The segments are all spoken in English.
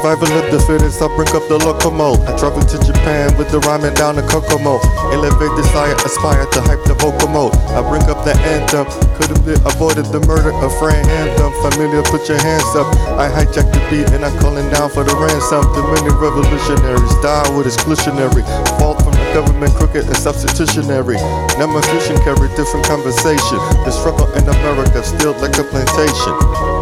Survival of the fittest, I bring up the locomotive. I travel to Japan with the rhyming down the Kokomo. Elevate desire, aspire to hype the vocal mode. I bring up the anthem, could have been avoided the murder of Fran Anthem. Familiar, put your hands up. I hijack the beat and I'm calling down for the ransom. The many revolutionaries die with exclusionary. Fault from the government, crooked and substitutionary. Now my fusion carry different conversation. The struggle in America still like a plantation.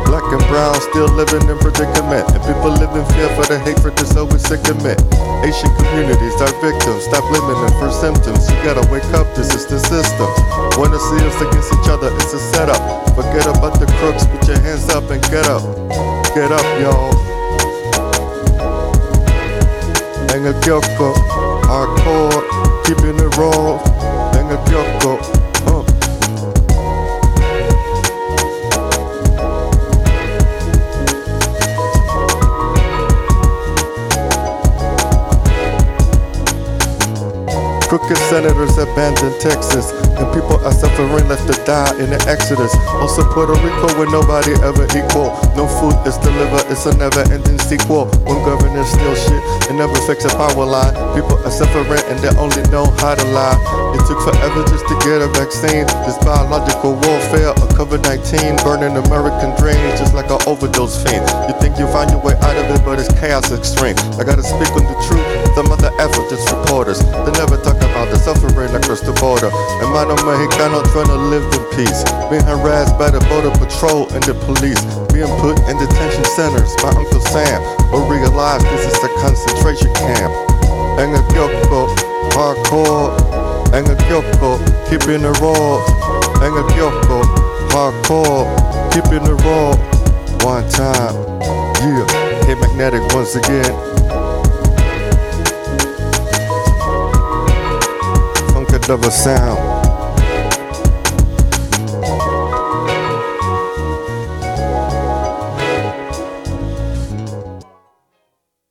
Black and brown still living in predicament. And people live in fear for the hatred that's always sickening. Asian communities are victims. Stop blaming them for symptoms. You gotta wake up, this is the system. Wanna see us against each other, it's a setup. Forget about the crooks, put your hands up and get up. Get up, y'all. En L Kiosko, hardcore, Crooked senators abandoned Texas, and people are suffering left to die in the exodus. Also, Puerto Rico, where nobody ever equal. No food is delivered, it's a never ending sequel. One governor steal shit and never fix a power line. People are suffering and they only know how to lie. It took forever just to get a vaccine. This biological warfare of COVID 19 burning American dreams just like an overdose fiend. You think you find your way out of it, but it's chaos extreme. I gotta speak across the border. Hermano Mexicano trying to live in peace. Being harassed by the border patrol and the police. Being put in detention centers by Uncle Sam. But realize this is a concentration camp. En L Kiosko, hardcore. Enga Kyoko, keeping it raw. En L Kiosko, hardcore. Keeping it raw. One time. Yeah. K Magnetic once again. Funk a sound.